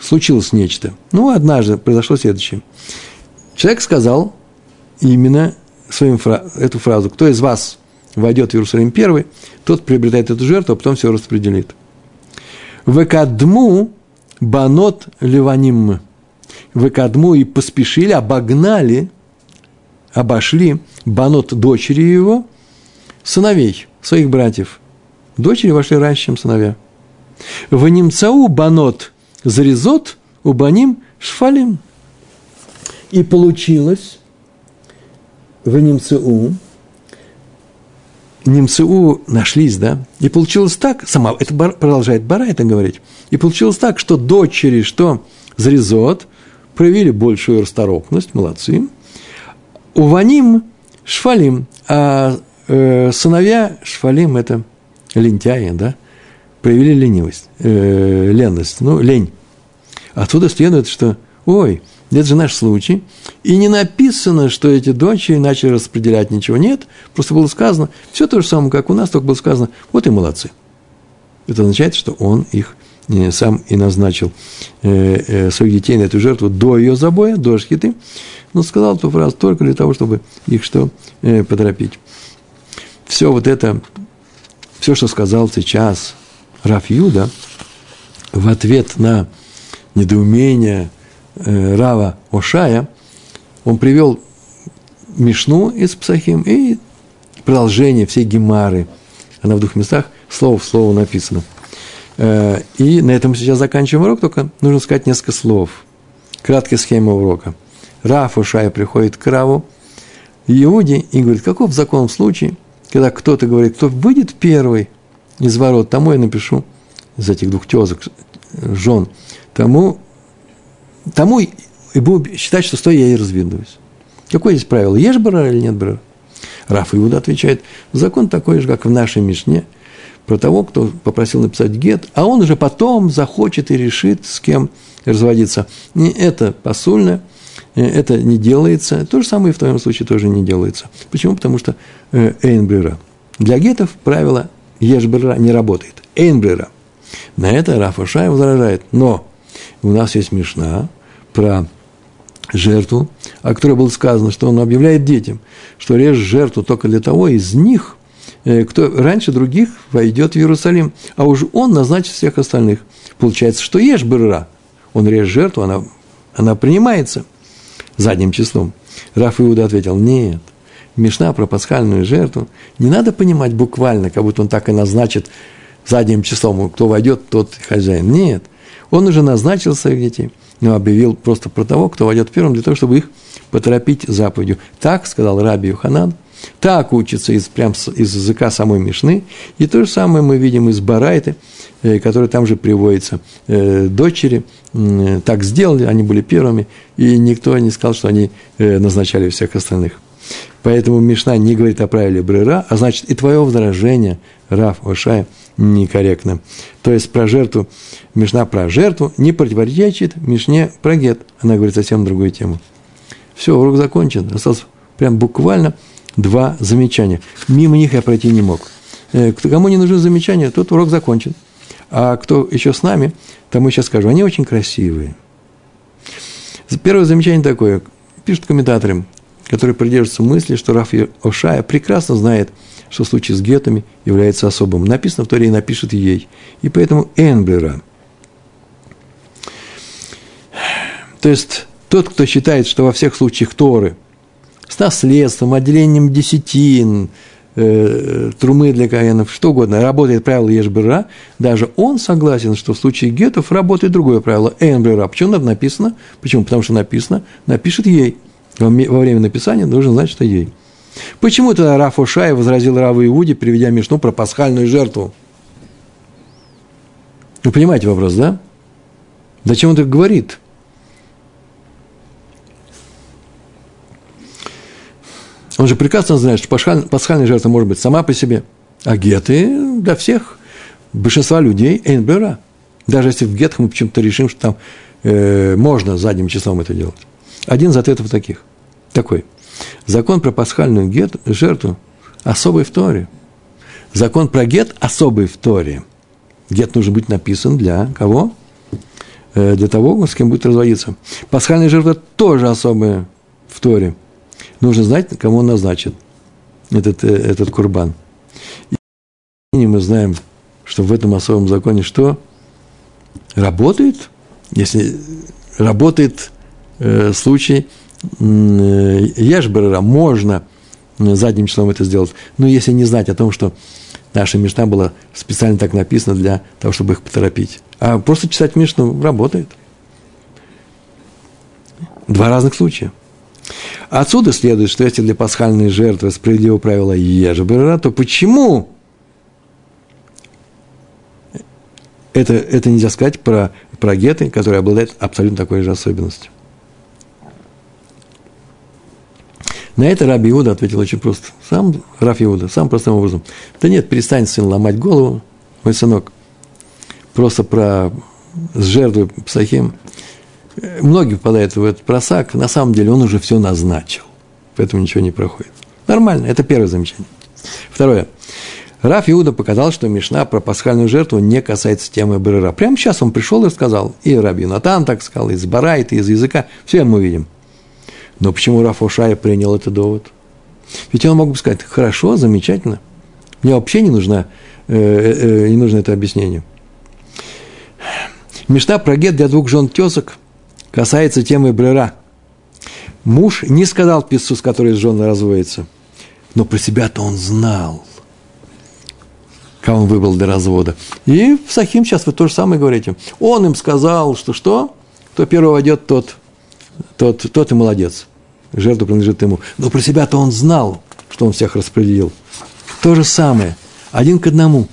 Случилось нечто. Ну, однажды произошло следующее. Человек сказал именно фра- эту фразу. Кто из вас войдет в Иерусалим первый, тот приобретает эту жертву, а потом все распределит. Векадму банот леваним. Векадму и поспешили, обогнали, обошли банот дочери его, сыновей, своих братьев – Дочери вошли раньше, чем сыновья. В немцау банот зарезот, у баним шфалим. И получилось в немцау, немцау нашлись, да, и получилось так, сама, это бар, продолжает Бара это говорить, и получилось так, что дочери, что зарезот, проявили большую расторопность, молодцы, у ваним шфалим, а э, сыновья шфалим – это – лентяи, да, проявили ленивость, э, ленность, ну, лень. Отсюда следует, что, ой, это же наш случай. И не написано, что эти дочери начали распределять ничего. Нет, просто было сказано, все то же самое, как у нас, только было сказано, вот и молодцы. Это означает, что он их э, сам и назначил э, э, своих детей на эту жертву до ее забоя, до шхиты, но сказал эту фразу только для того, чтобы их что, поторопить. Все вот это все, что сказал сейчас Раф Юда, в ответ на недоумение э, Рава Ошая, он привел Мишну из Псахим и продолжение всей Гемары. Она в двух местах слово в слово написано. Э, и на этом сейчас заканчиваем урок, только нужно сказать несколько слов. Краткая схема урока. Раф Ушай приходит к Раву Иуде и говорит, каков закон в случае – когда кто-то говорит, кто выйдет первый из ворот, тому я напишу, из этих двух тезок, жен, тому, тому и буду считать, что стой, я и разведусь. Какое здесь правило? Ешь брара или нет брара? Раф Иуда отвечает, закон такой же, как в нашей Мишне. про того, кто попросил написать гет, а он уже потом захочет и решит, с кем разводиться. Не это посульно, э, это не делается. То же самое и в твоем случае тоже не делается. Почему? Потому что э, эйнбрера. Для гетов правило ешбрера не работает. Эйнбрера. На это Рафа Шай возражает. Но у нас есть Мишна про жертву, о которой было сказано, что он объявляет детям, что режь жертву только для того из них, э, кто раньше других войдет в Иерусалим, а уж он назначит всех остальных. Получается, что ешь бырра, он режет жертву, она, она принимается задним числом. Раф Иуда ответил, нет, Мишна про пасхальную жертву не надо понимать буквально, как будто он так и назначит задним числом, кто войдет, тот хозяин. Нет, он уже назначил своих детей – но объявил просто про того, кто войдет первым, для того, чтобы их поторопить заповедью. Так сказал Раби Юханан, так учится из, прям из языка самой Мишны, и то же самое мы видим из Барайты, э, который там же приводится. Э, дочери так сделали, они были первыми, и никто не сказал, что они э, назначали всех остальных. Поэтому Мишна не говорит о правиле Брера, а значит и твое возражение, Раф Ошая, некорректно. То есть про жертву, Мишна про жертву не противоречит Мишне про гет. Она говорит совсем другую тему. Все, урок закончен. Осталось прям буквально два замечания. Мимо них я пройти не мог. Э, кому не нужны замечания, тот урок закончен. А кто еще с нами, тому сейчас скажу. Они очень красивые. Первое замечание такое. Пишут комментаторы, которые придерживаются мысли, что Раф Ошая прекрасно знает – что случай с гетами является особым. Написано в Торе и напишет ей. И поэтому Энбера. То есть, тот, кто считает, что во всех случаях Торы с наследством, отделением десятин, э, трумы для каенов, что угодно, работает правило Ешбера, даже он согласен, что в случае гетов работает другое правило Энбера. Почему это написано? Почему? Потому что написано, напишет ей. Во время написания нужно знать, что ей. Почему тогда Раф Ушай возразил Раву Иуде, приведя Мишну про пасхальную жертву? Вы понимаете вопрос, да? Зачем он так говорит? Он же прекрасно знает, что пасхальная жертва может быть сама по себе, а геты для всех, большинства людей, эйнбера. Даже если в гетах мы почему-то решим, что там э, можно задним числом это делать. Один из ответов таких, такой – Закон про пасхальную гет, жертву особый в Торе. Закон про гет особый в Торе. Гет нужно быть написан для кого? Э, для того, с кем будет разводиться. Пасхальная жертва тоже особая в Торе. Нужно знать, кому он назначит этот, э, этот курбан. И мы знаем, что в этом особом законе что? Работает, если работает э, случай – Ешберера можно задним числом это сделать, но если не знать о том, что наша Мишна была специально так написана для того, чтобы их поторопить. А просто читать Мишну работает. Два разных случая. Отсюда следует, что если для пасхальной жертвы справедливо правило Ежебера, то почему это, это нельзя сказать про, про геты, которые обладают абсолютно такой же особенностью? На это Раби Иуда ответил очень просто. Сам Раф Иуда, самым простым образом. Да нет, перестань, сын, ломать голову, мой сынок. Просто про с жертвой Псахим. Многие попадают в этот просак. На самом деле он уже все назначил. Поэтому ничего не проходит. Нормально, это первое замечание. Второе. Раф Иуда показал, что Мишна про пасхальную жертву не касается темы Брера. Прямо сейчас он пришел и сказал, и Раби Натан так сказал, из Барайта, из языка. Все мы видим. Но почему Раф Ошая принял этот довод? Ведь он мог бы сказать, хорошо, замечательно, мне вообще не, нужно, э, э, не нужно это объяснение. Мечта про гет для двух жен тесок касается темы брера. Муж не сказал писцу, с которой жена разводится, но про себя-то он знал, кого он выбрал для развода. И в Сахим сейчас вы то же самое говорите. Он им сказал, что что? Кто первый войдет, тот – тот, тот и молодец. Жертва принадлежит ему. Но про себя-то он знал, что он всех распределил. То же самое. Один к одному.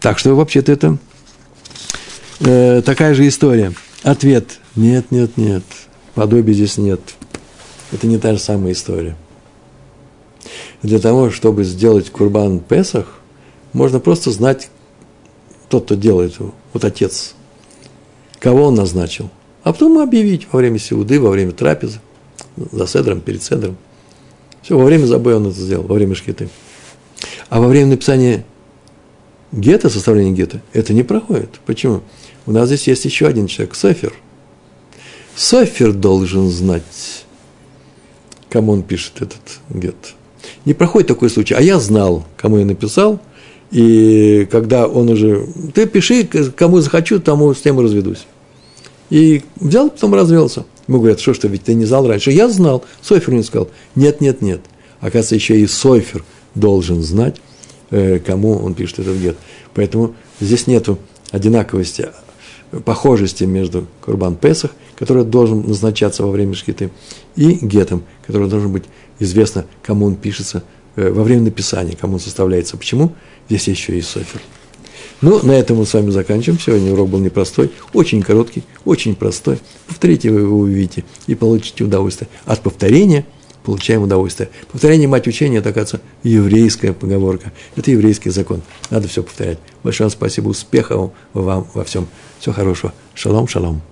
Так что вообще-то это э, такая же история. Ответ. Нет, нет, нет. Подобия здесь нет. Это не та же самая история. Для того, чтобы сделать курбан Песах, можно просто знать, тот, кто делает его, вот отец, кого он назначил. А потом объявить во время сеуды, во время трапезы, за седром, перед седром. Все, во время забоя он это сделал, во время шкиты. А во время написания гетто, составления гетто, это не проходит. Почему? У нас здесь есть еще один человек, Софер. Софер должен знать, кому он пишет этот гетто. Не проходит такой случай. А я знал, кому я написал, и когда он уже... Ты пиши, кому захочу, тому с тем и разведусь. И взял, потом развелся. Ему говорят, что, что, ведь ты не знал раньше. Я знал. Софер мне сказал, нет, нет, нет. Оказывается, еще и Софер должен знать, э, кому он пишет этот гет. Поэтому здесь нет одинаковости, похожести между Курбан Песах, который должен назначаться во время шкиты, и гетом, который должен быть известно, кому он пишется э, во время написания, кому он составляется. Почему? Здесь еще и Софер. Ну, на этом мы с вами заканчиваем. Сегодня урок был непростой, очень короткий, очень простой. Повторите, вы его увидите и получите удовольствие. От повторения получаем удовольствие. Повторение мать учения – это, оказывается, еврейская поговорка. Это еврейский закон. Надо все повторять. Большое спасибо, успехов вам во всем. Всего хорошего. Шалом, шалом.